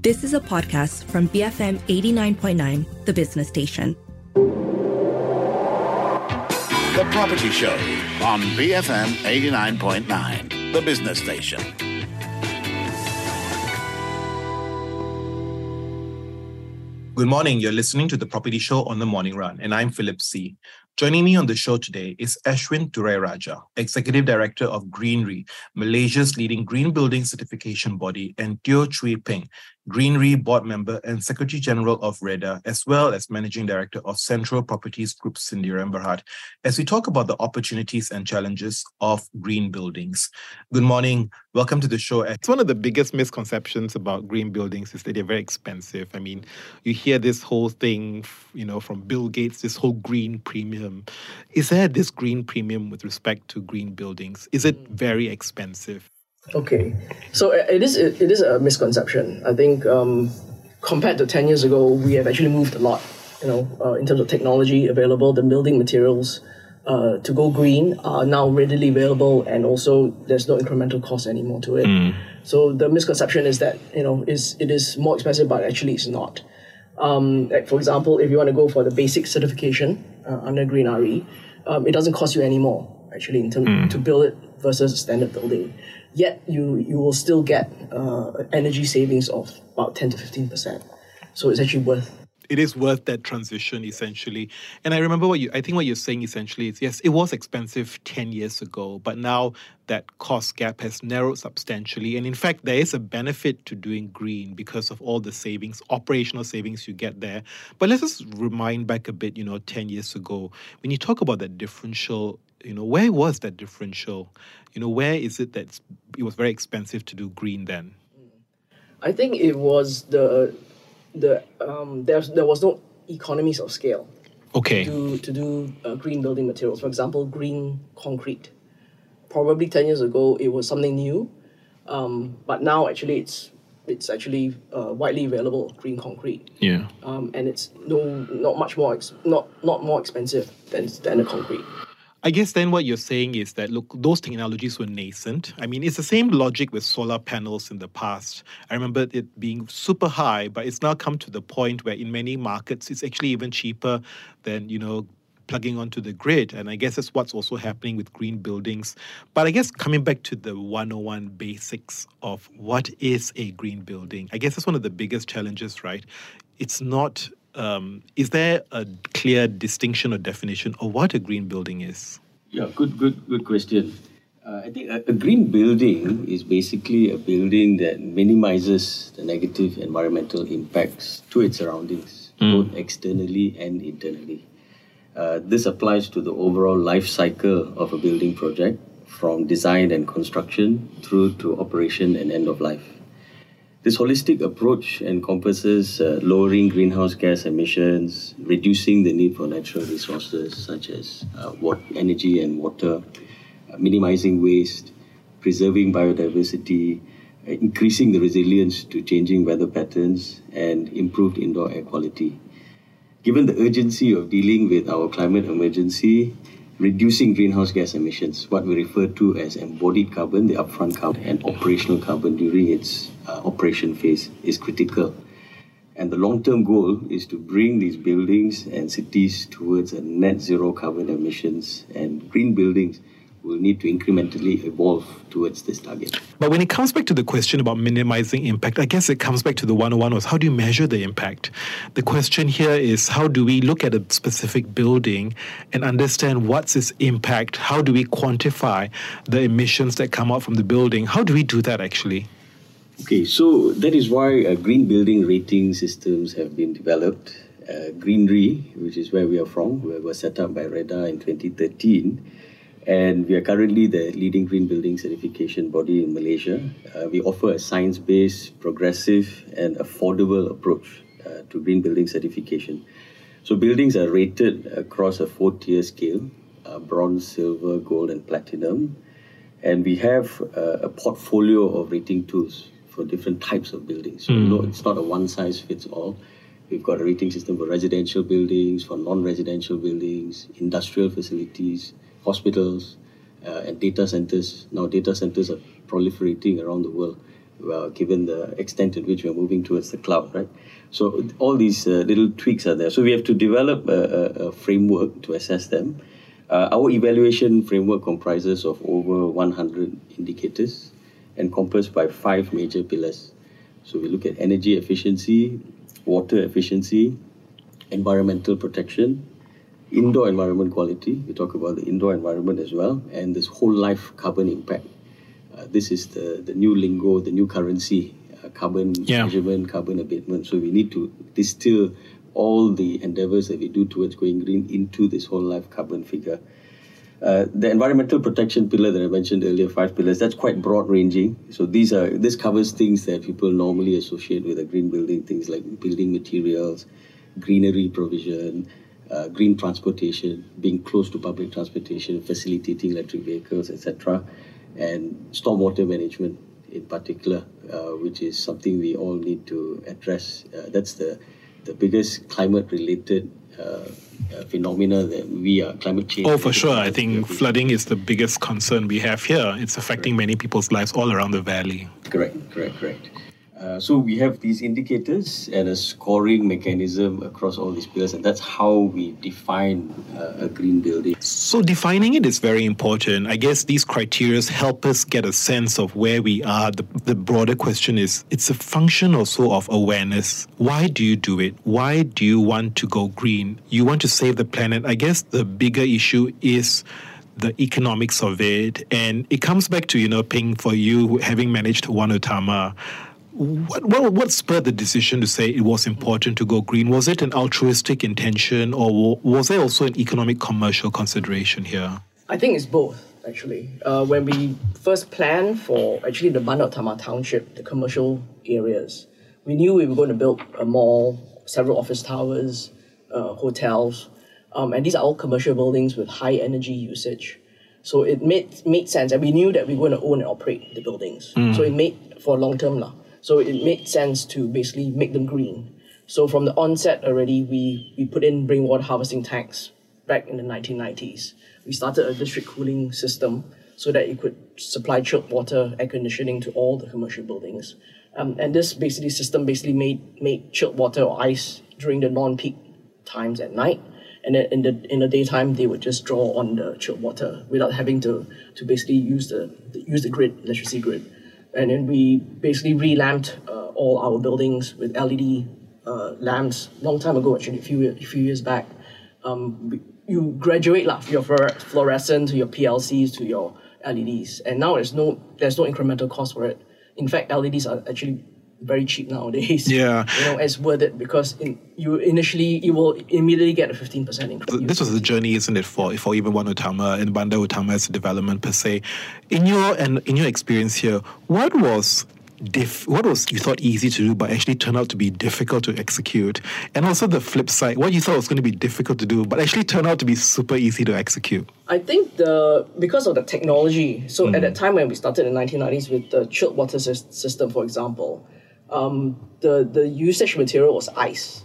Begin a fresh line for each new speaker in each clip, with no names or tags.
This is a podcast from BFM 89.9, the business station.
The Property Show on BFM 89.9, the business station.
Good morning. You're listening to the Property Show on the Morning Run, and I'm Philip See. Joining me on the show today is Ashwin Raja, Executive Director of GreenRe, Malaysia's leading green building certification body, and Teo Chiu Ping, GreenRe board member and Secretary General of REDA, as well as Managing Director of Central Properties Group Sendirian Berhad, as we talk about the opportunities and challenges of green buildings. Good morning. Welcome to the show. It's one of the biggest misconceptions about green buildings is that they're very expensive. I mean, you hear this whole thing, you know, from Bill Gates, this whole green premium. Is there this green premium with respect to green buildings? Is it very expensive?
Okay, so it is it is a misconception. I think um, compared to ten years ago, we have actually moved a lot. You know, uh, in terms of technology available, the building materials uh, to go green are now readily available, and also there's no incremental cost anymore to it. Mm. So the misconception is that you know is it is more expensive, but actually it's not. Um, like for example, if you want to go for the basic certification uh, under GreenRe, um, it doesn't cost you any more actually in terms mm. to build it versus a standard building yet you you will still get uh, energy savings of about 10 to 15 percent. So it's actually worth
it is worth that transition essentially. And I remember what you I think what you're saying essentially is yes, it was expensive 10 years ago, but now that cost gap has narrowed substantially. And in fact, there is a benefit to doing green because of all the savings, operational savings you get there. But let's just remind back a bit, you know, 10 years ago, when you talk about that differential you know where was that differential you know where is it that it was very expensive to do green then
i think it was the the um there, there was no economies of scale
okay.
to do, to do uh, green building materials. For example green concrete. Probably 10 years ago it was something new um, but now actually it's it's actually uh, widely available green concrete.
Yeah.
Um, and it's no not much more ex- not not more expensive than than the concrete
I guess then what you're saying is that look, those technologies were nascent. I mean, it's the same logic with solar panels in the past. I remember it being super high, but it's now come to the point where in many markets it's actually even cheaper than, you know, plugging onto the grid. And I guess that's what's also happening with green buildings. But I guess coming back to the 101 basics of what is a green building, I guess that's one of the biggest challenges, right? It's not um, is there a clear distinction or definition of what a green building is?
Yeah, good, good, good question. Uh, I think a, a, green building is basically a building that minimizes the negative environmental impacts to its surroundings, mm. both externally and internally. Uh, this applies to the overall life cycle of a building project, from design and construction through to operation and end of life. This holistic approach encompasses uh, lowering greenhouse gas emissions, reducing the need for natural resources such as uh, energy and water, uh, minimizing waste, preserving biodiversity, uh, increasing the resilience to changing weather patterns, and improved indoor air quality. Given the urgency of dealing with our climate emergency, reducing greenhouse gas emissions, what we refer to as embodied carbon, the upfront carbon, and operational carbon during its uh, operation phase is critical. And the long term goal is to bring these buildings and cities towards a net zero carbon emissions and green buildings will need to incrementally evolve towards this target.
But when it comes back to the question about minimizing impact, I guess it comes back to the 101 was how do you measure the impact? The question here is how do we look at a specific building and understand what's its impact? How do we quantify the emissions that come out from the building? How do we do that actually?
Okay, so that is why uh, green building rating systems have been developed. Uh, GreenRe, which is where we are from, we were set up by REDA in 2013 and we are currently the leading green building certification body in Malaysia. Uh, we offer a science based, progressive, and affordable approach uh, to green building certification. So, buildings are rated across a four tier scale uh, bronze, silver, gold, and platinum. And we have uh, a portfolio of rating tools for different types of buildings. So, mm. no, it's not a one size fits all. We've got a rating system for residential buildings, for non residential buildings, industrial facilities hospitals uh, and data centers. Now, data centers are proliferating around the world. well, given the extent to which we're moving towards the cloud, right? So all these uh, little tweaks are there. So we have to develop a, a, a framework to assess them. Uh, our evaluation framework comprises of over 100 indicators encompassed by five major pillars. So we look at energy efficiency, water efficiency, environmental protection, indoor environment quality. We talk about the indoor environment as well, and this whole life carbon impact. Uh, this is the, the new lingo, the new currency, uh, carbon
Yeah.
measurement, carbon abatement. So we need to distill all the endeavors that we do towards going green into this whole life carbon figure. Uh, the environmental protection pillar that I mentioned earlier, five pillars, that's quite broad ranging. So these are this covers things that people normally associate with a green building, things like building materials, greenery provision, uh, green transportation, being close to public transportation, facilitating electric vehicles, etc., and stormwater management in particular, uh, which is something we all need to address. Uh, that's the the biggest climate-related uh, uh, phenomena that we are climate change.
Oh, for sure. I think flooding is the biggest concern we have here. It's affecting many people's lives all around the valley.
Correct, correct, correct. Uh, so we have these indicators and a scoring mechanism across all these pillars, and that's how we define uh, a green building.
So defining it is very important. I guess these criteria help us get a sense of where we are. The, the broader question is it's a function also of awareness. Why do you do it? Why do you want to go green? You want to save the planet. I guess the bigger issue is the economics of it. And it comes back to, you know, Ping, for you having managed one Wanutama. What, what, what spurred the decision to say it was important to go green? Was it an altruistic intention or was there also an economic commercial consideration here?
I think it's both, actually. Uh, when we first planned for actually the Bandar township, the commercial areas, we knew we were going to build a mall, several office towers, uh, hotels, um, and these are all commercial buildings with high energy usage. So it made made sense, and we knew that we were going to own and operate the buildings. So it made for long term lah. So it made sense to basically make them green. So from the onset already, we we put in rainwater harvesting tanks back in the 1990s. We started a district cooling system so that it could supply chilled water, air conditioning to all the commercial buildings. Um, and this basically system basically made made chilled water or ice during the non-peak times at night. And then in the in the daytime, they would just draw on the chilled water without having to to basically use the, the use the grid electricity grid. And then we basically relamped uh, all our buildings with LED uh, lamps. Long time ago, actually, a few a few years back. Um, you graduate lah, your fluorescent to your PLCs to your LEDs, and now there's no there's no incremental cost for it. In fact, LEDs are actually very cheap nowadays.
Yeah.
you know, it's worth it because in, you initially you will immediately get a fifteen percent increase.
This was the journey, isn't it, for for even One Utama and Bandar Utama as a development per se. In your and in your experience here, what was diff, what was you thought easy to do but actually turned out to be difficult to execute? And also the flip side, what you thought was going to be difficult to do but actually turned out to be super easy to execute.
I think the because of the technology. So at hmm. that time when we started in the 1990s with the chilled water system, for example, um, the the usage material was ice,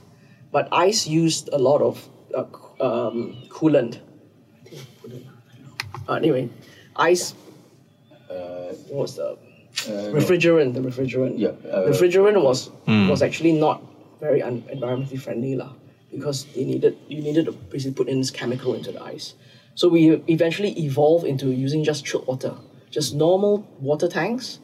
but ice used a lot of uh, um, coolant. Uh, anyway, ice. what was the refrigerant? The refrigerant.
Yeah, uh,
refrigerant was was actually not very un- environmentally friendly lah, because you needed you needed to basically put in this chemical into the ice. So we eventually evolved into using just chilled water, just normal water tanks,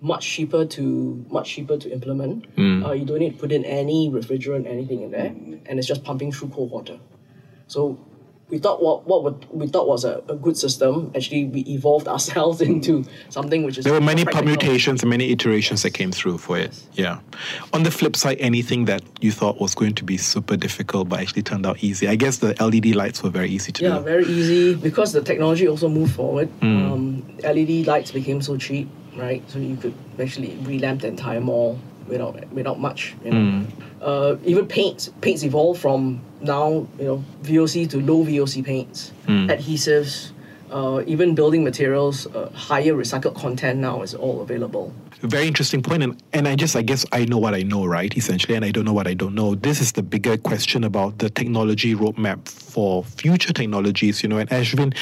much cheaper to much cheaper to implement. Uh, you don't need to put in any refrigerant, anything in there, and it's just pumping through cold water. So we thought what what we thought was a, a good system. Actually, we evolved ourselves into something which is
There were many
practical.
permutations and many iterations that came through for it. Yeah. On the flip side, anything that you thought was going to be super difficult but actually turned out easy. I guess the LED lights were very easy to
Yeah,
do.
very easy because the technology also moved forward. Um, LED lights became so cheap, right? So you could actually relamp the entire mall without without much. You know, uh, even paints paints evolved from now you know VOC to low VOC paints, adhesives. Uh, even building materials, uh, higher recycled content now is all available.
very interesting point and, and i just i guess i know what i know right essentially and i don't know what i don't know this is the bigger question about the technology roadmap for future technologies you know and ashwin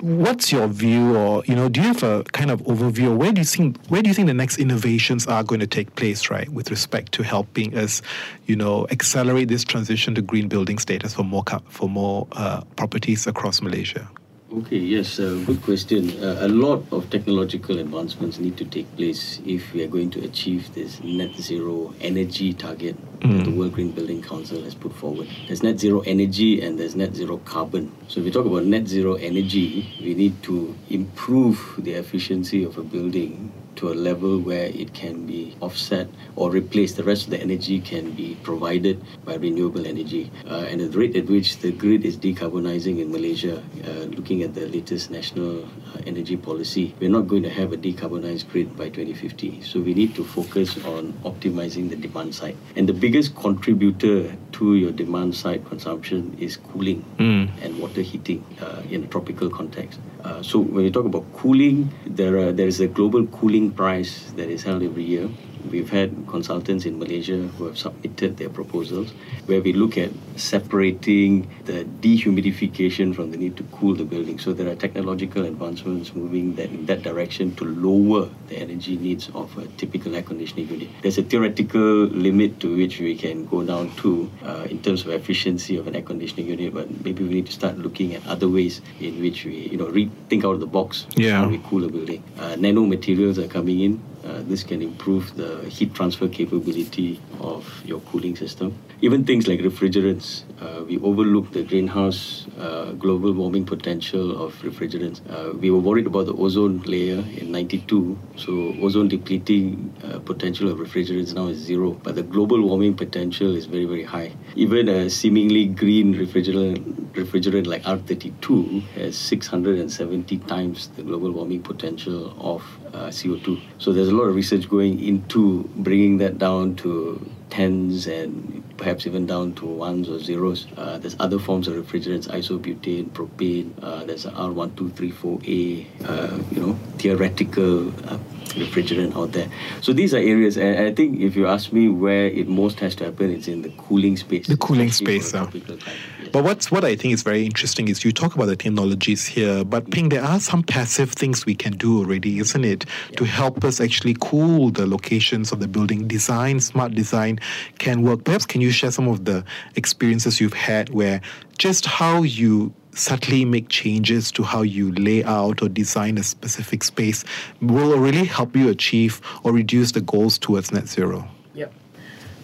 what's your view, or you know, do you have a kind of overview? Where do you think where do you think the next innovations are going to take place, right, with respect to helping us, you know, accelerate this transition to green building status for more for more uh, properties across Malaysia?
Okay, yes, uh, good question. Uh, a lot of technological advancements need to take place if we are going to achieve this net zero energy target mm. the World Green Building Council has put forward. There's net zero energy and there's net zero carbon. So, if we talk about net zero energy, we need to improve the efficiency of a building to a level where it can be offset or replaced. The rest of the energy can be provided by renewable energy. Uh, and the rate at which the grid is decarbonizing in Malaysia, uh, looking at the latest national uh, energy policy, we're not going to have a decarbonized grid by 2050. So we need to focus on optimizing the demand side. And the biggest contributor to your demand side consumption is cooling mm. and water heating uh, in a tropical context. Uh, so when you talk about cooling, there are, there is a global cooling prize that is held every year. We've had consultants in Malaysia who have submitted their proposals where we look at separating the dehumidification from the need to cool the building. So there are technological advancements moving that in that direction to lower the energy needs of a typical air conditioning unit. There's a theoretical limit to which we can go down to uh, in terms of efficiency of an air conditioning unit, but maybe we need to start looking at other ways in which we, you know, rethink out of the box
yeah.
how we cool a building. Uh, nano materials are coming in. Uh, this can improve the heat transfer capability of your cooling system. Even things like refrigerants, uh, we overlook the greenhouse uh, global warming potential of refrigerants. Uh, we were worried about the ozone layer in 92, so ozone depleting uh, potential of refrigerants now is zero, but the global warming potential is very, very high. Even a seemingly green refrigerant, refrigerant like R32 has 670 times the global warming potential of uh, CO2. So there's a lot of research going into bringing that down to tens and perhaps even down to ones or zeros. Uh, there's other forms of refrigerants, isobutane, propane. Uh, there's R1234A, uh, you know, theoretical uh, refrigerant out there. So these are areas, and I think if you ask me where it most has to happen, it's in the cooling space.
The cooling space, uh. yeah. But what's what I think is very interesting is you talk about the technologies here, but mm. Ping, there are some passive things we can do already, isn't it, yeah. to help us actually cool the locations of the building. Design, smart design can work. Perhaps can you share some of the experiences you've had where just how you subtly make changes to how you lay out or design a specific space will really help you achieve or reduce the goals towards net zero.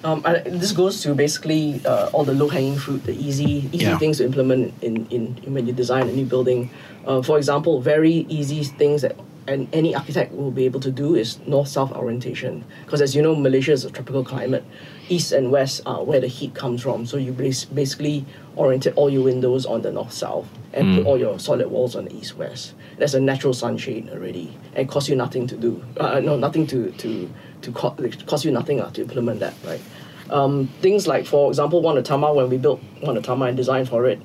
Um, I, this goes to basically uh, all the low-hanging fruit, the easy, easy yeah. things to implement in, in, in, when you design a new building. Uh, for example, very easy things that and any architect will be able to do is north-south orientation. Because as you know, Malaysia is a tropical climate. East and west are where the heat comes from. So you basically oriented all your windows on the north-south and mm. put all your solid walls on the east-west. That's a natural sunshade already, and cost you nothing to do. Uh, no, nothing to to to co- cost you nothing uh, to implement that, right? Um, things like, for example, One Utama, when we built One Utama and designed for it,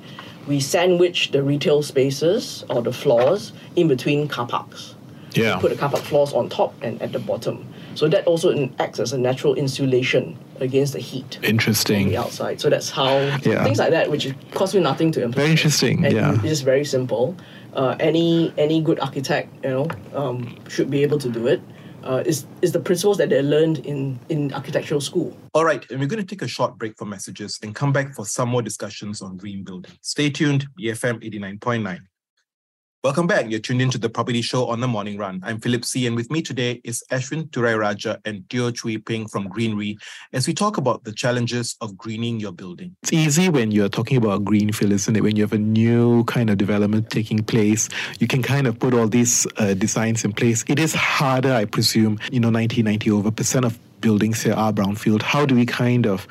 we sandwich the retail spaces or the floors in between car parks.
Yeah.
We put the car park floors on top and at the bottom. So that also acts as a natural insulation against the heat.
Interesting.
On the outside. So that's how yeah. things like that, which cost you nothing to implement.
Very interesting.
And
yeah.
It is just very simple. Uh, any any good architect, you know, um, should be able to do it uh, is is the principles that they learned in in architectural school.
All right, and we're going to take a short break for messages and come back for some more discussions on green building. Stay tuned, BFM eighty nine point nine. Welcome back. You're tuned into the Property Show on the Morning Run. I'm Philip See and with me today is Ashwin Thurairajan and Teo Chiu Ping from GreenRe as we talk about the challenges of greening your building.
It's easy when you're talking about greenfield, isn't it? When you have a new kind of development taking place, you can kind of put all these uh, designs in place. It is harder, I presume. You know, 90, 90 over percent of buildings here are brownfield. How do we kind of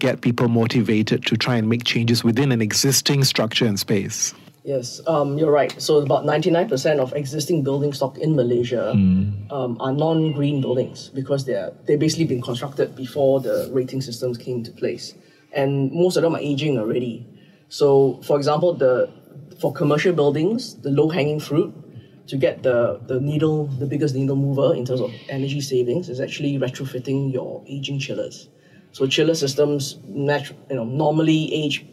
get people motivated to try and make changes within an existing structure and space?
Yes, um, you're right. So about 99% of existing building stock in Malaysia mm. um, are non-green buildings because they're they basically been constructed before the rating systems came into place, and most of them are aging already. So, for example, the for commercial buildings, the low-hanging fruit to get the the needle, the biggest needle mover in terms of energy savings is actually retrofitting your aging chillers. So chiller systems, natu- you know, normally age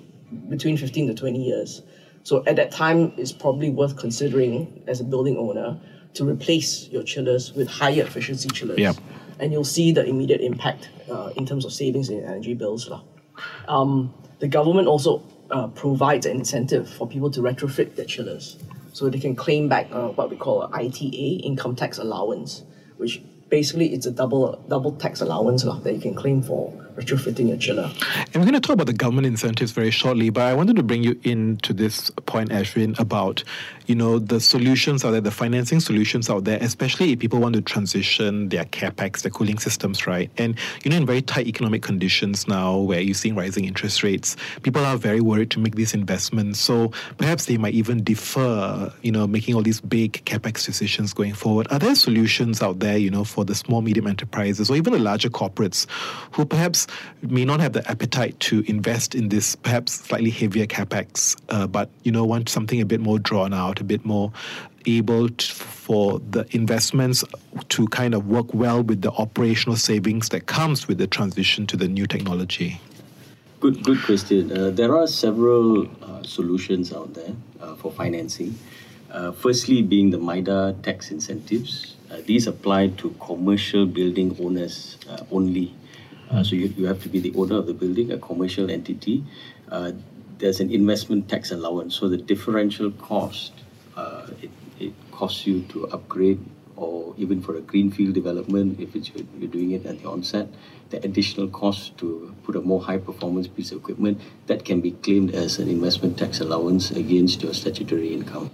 between 15 to 20 years So at that time, it's probably worth considering as a building owner to replace your chillers with higher efficiency chillers. And you'll see the immediate impact uh, in terms of savings in energy bills. lah. Um, the government also uh, provides an incentive for people to retrofit their chillers. So they can claim back uh, what we call an ITA, income tax allowance, which basically it's a double double tax allowance lah, that you can claim for retrofitting your chiller.
And we're going to talk about the government incentives very shortly, but I wanted to bring you into this point, Ashwin, about you know the solutions out there, the financing solutions out there, especially if people want to transition their capex, their cooling systems, right? And you know, in very tight economic conditions now, where you're seeing rising interest rates, people are very worried to make these investments. So perhaps they might even defer, you know, making all these big capex decisions going forward. Are there solutions out there, you know, for the small medium enterprises or even the larger corporates who perhaps may not have the appetite to invest in this perhaps slightly heavier capex, uh, but you know want something a bit more drawn out, a bit more able to, for the investments to kind of work well with the operational savings that comes with the transition to the new technology?
Good, good question. Uh, there are several uh, solutions out there uh, for financing. Uh, firstly, being the MIDA tax incentives. Uh, these apply to commercial building owners uh, only. Uh, so you, you have to be the owner of the building, a commercial entity. There's an investment tax allowance. So the differential cost, uh, it, it costs you to upgrade or even for a greenfield development, if it's you're doing it at the onset, the additional cost to put a more high performance piece of equipment, that can be claimed as an investment tax allowance against your statutory income.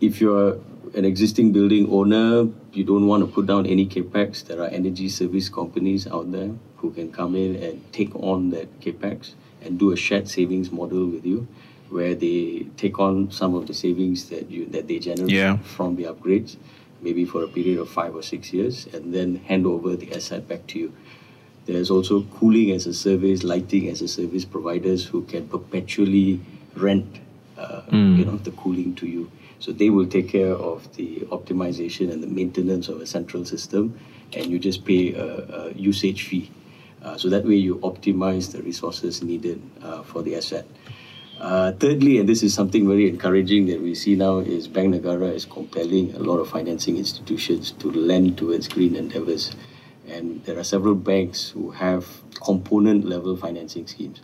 If you're an existing building owner, you don't want to put down any capex. There are energy service companies out there who can come in and take on that capex and do a shared savings model with you, where they take on some of the savings that you that they generate
Yeah.
from the upgrades, maybe for a period of five or six years, and then hand over the asset back to you. There's also cooling as a service, lighting as a service providers who can perpetually rent, uh, you know, the cooling to you. So they will take care of the optimization and the maintenance of a central system, and you just pay a, a usage fee. Uh, so that way you optimize the resources needed uh, for the asset. Uh, thirdly, and this is something very encouraging that we see now, is Bank Negara is compelling a lot of financing institutions to lend towards green endeavors. And there are several banks who have component level financing schemes.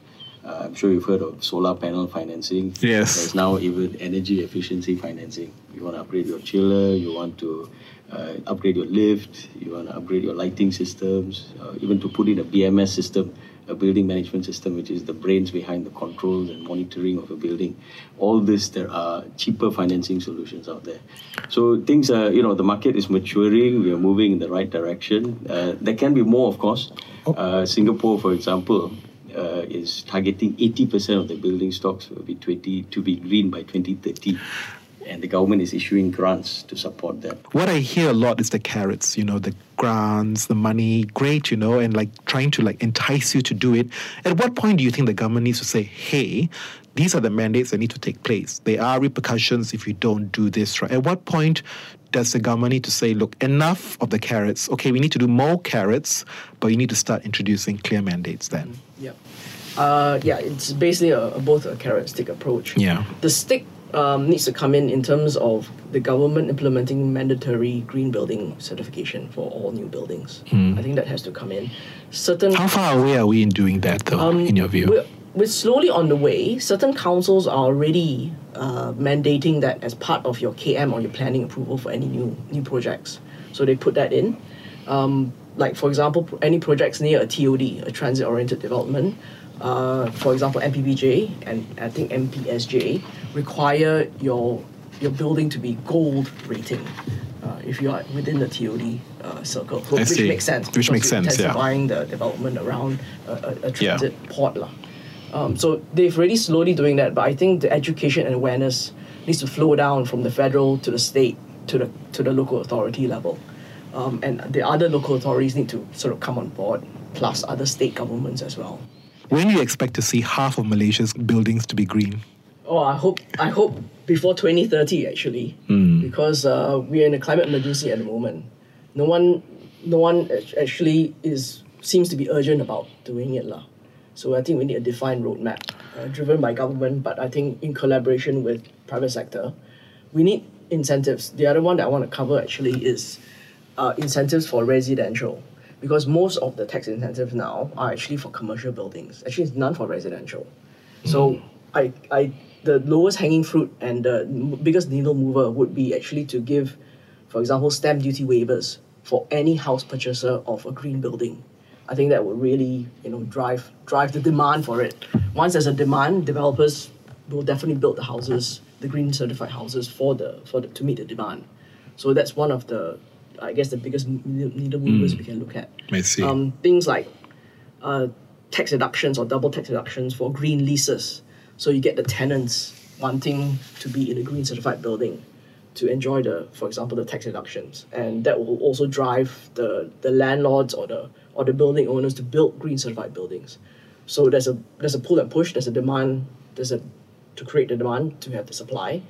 Uh, I'm sure you've heard of solar panel financing.
Yes.
There's now even energy efficiency financing. You want to upgrade your chiller, you want to uh, upgrade your lift, you want to upgrade your lighting systems, uh, even to put in a BMS system, a building management system, which is the brains behind the controls and monitoring of a building. All this, there are cheaper financing solutions out there. So things are, you know, the market is maturing. We are moving in the right direction. Uh, there can be more, of course. Uh, Singapore, for example, uh, is targeting 80% of the building stocks will be 20 to be green by 2030 and the government is issuing grants to support that
What I hear a lot is the carrots, you know, the grants, the money, great, you know, and like trying to like entice you to do it. At what point do you think the government needs to say, hey, these are the mandates that need to take place? There are repercussions if you don't do this, right? At what point does the government need to say, look, enough of the carrots? Okay, we need to do more carrots, but you need to start introducing clear mandates then.
Yeah. Uh, yeah, it's basically a, a both a carrot stick approach.
Yeah.
The stick um, needs to come in in terms of the government implementing mandatory green building certification for all new buildings. I think that has to come in. Certain
How far away are we in doing that, though, in your view?
We're, slowly on the way. Certain councils are already uh, mandating that as part of your KM or your planning approval for any new new projects. So they put that in. Um, like for example, any projects near a TOD, a transit-oriented development. Uh, for example, MBPJ and I think MPSJ require your your building to be gold rating uh, if you are within the TOD uh, circle, which makes sense.
Which makes sense, yeah.
intensifying the development around a, a, a
Yeah.
port. lah. Um, so they've really slowly doing that, but I think the education and awareness needs to flow down from the federal to the state to the to the local authority level, um, and the other local authorities need to sort of come on board, plus other state governments as well.
When do you expect to see half of Malaysia's buildings to be green?
Oh, I hope I hope before 2030 actually, because uh, we are in a climate emergency at the moment. No one, no one actually is seems to be urgent about doing it lah. So I think we need a defined roadmap uh, driven by government, but I think in collaboration with private sector, we need incentives. The other one that I want to cover actually is uh, incentives for residential, because most of the tax incentives now are actually for commercial buildings. Actually, it's none for residential. So I, I, the lowest hanging fruit and the biggest needle mover would be actually to give, for example, stamp duty waivers for any house purchaser of a green building. I think that would really, you know, drive drive the demand for it. Once there's a demand, developers will definitely build the houses, the green certified houses for the for the, to meet the demand. So that's one of the, I guess, the biggest needle movers we can look at.
I see.
Um, things like uh, tax deductions or double tax deductions for green leases. So you get the tenants wanting to be in a green certified building to enjoy the, for example, the tax deductions, and that will also drive the the landlords or the or the building owners to build green certified buildings. So there's a there's a pull and push. There's a demand. There's a to create the demand to have the supply,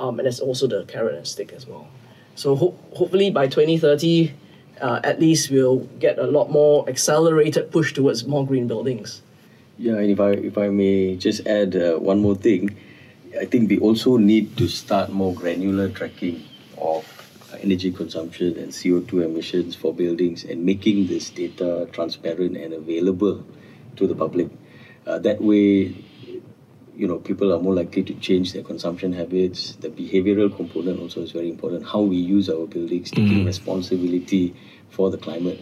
um, and there's also the carrot and stick as well. So ho- hopefully by 2030, uh, at least we'll get a lot more accelerated push towards more green buildings.
Yeah, and if I if I may just add uh, one more thing, I think we also need to start more granular tracking of energy consumption and CO2 emissions for buildings and making this data transparent and available to the public. Uh, that way, you know, people are more likely to change their consumption habits. The behavioral component also is very important. How we use our buildings, taking responsibility for the climate.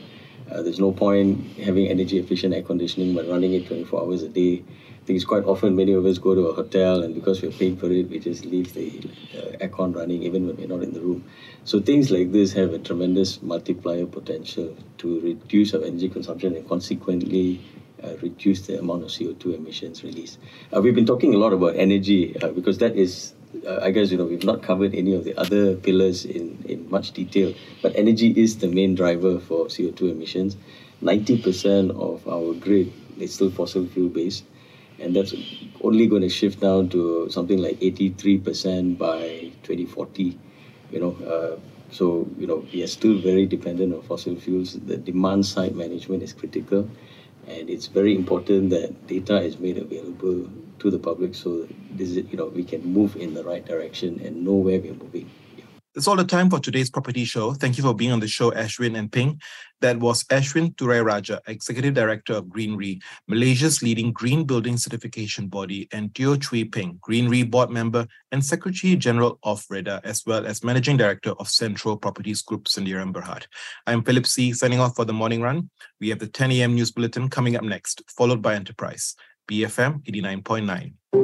Uh, there's no point having energy efficient air conditioning but running it 24 hours a day. It's quite often many of us go to a hotel and because we're paying for it, we just leave the uh, aircon running even when we're not in the room. So things like this have a tremendous multiplier potential to reduce our energy consumption and consequently uh, reduce the amount of CO2 emissions released. Uh, we've been talking a lot about energy uh, because that is, uh, I guess, you know, we've not covered any of the other pillars in, in much detail, but energy is the main driver for CO2 emissions. 90% of our grid is still fossil fuel based, and that's only going to shift down to something like 83% by 2040. You know, uh, so you know we are still very dependent on fossil fuels. The demand side management is critical and it's very important that data is made available to the public so this is, you know we can move in the right direction and know where we're moving.
That's all the time for today's property show. Thank you for being on the show, Ashwin and Ping. That was Ashwin Thurairajan, Executive Director of GreenRe, Malaysia's leading green building certification body, and Teo Chiu Ping, GreenRe board member and Secretary General of REDA, as well as Managing Director of Central Properties Group, Sendirian Berhad. I'm Philip See, signing off for the morning run. We have the 10 a.m. news bulletin coming up next, followed by Enterprise, BFM 89.9.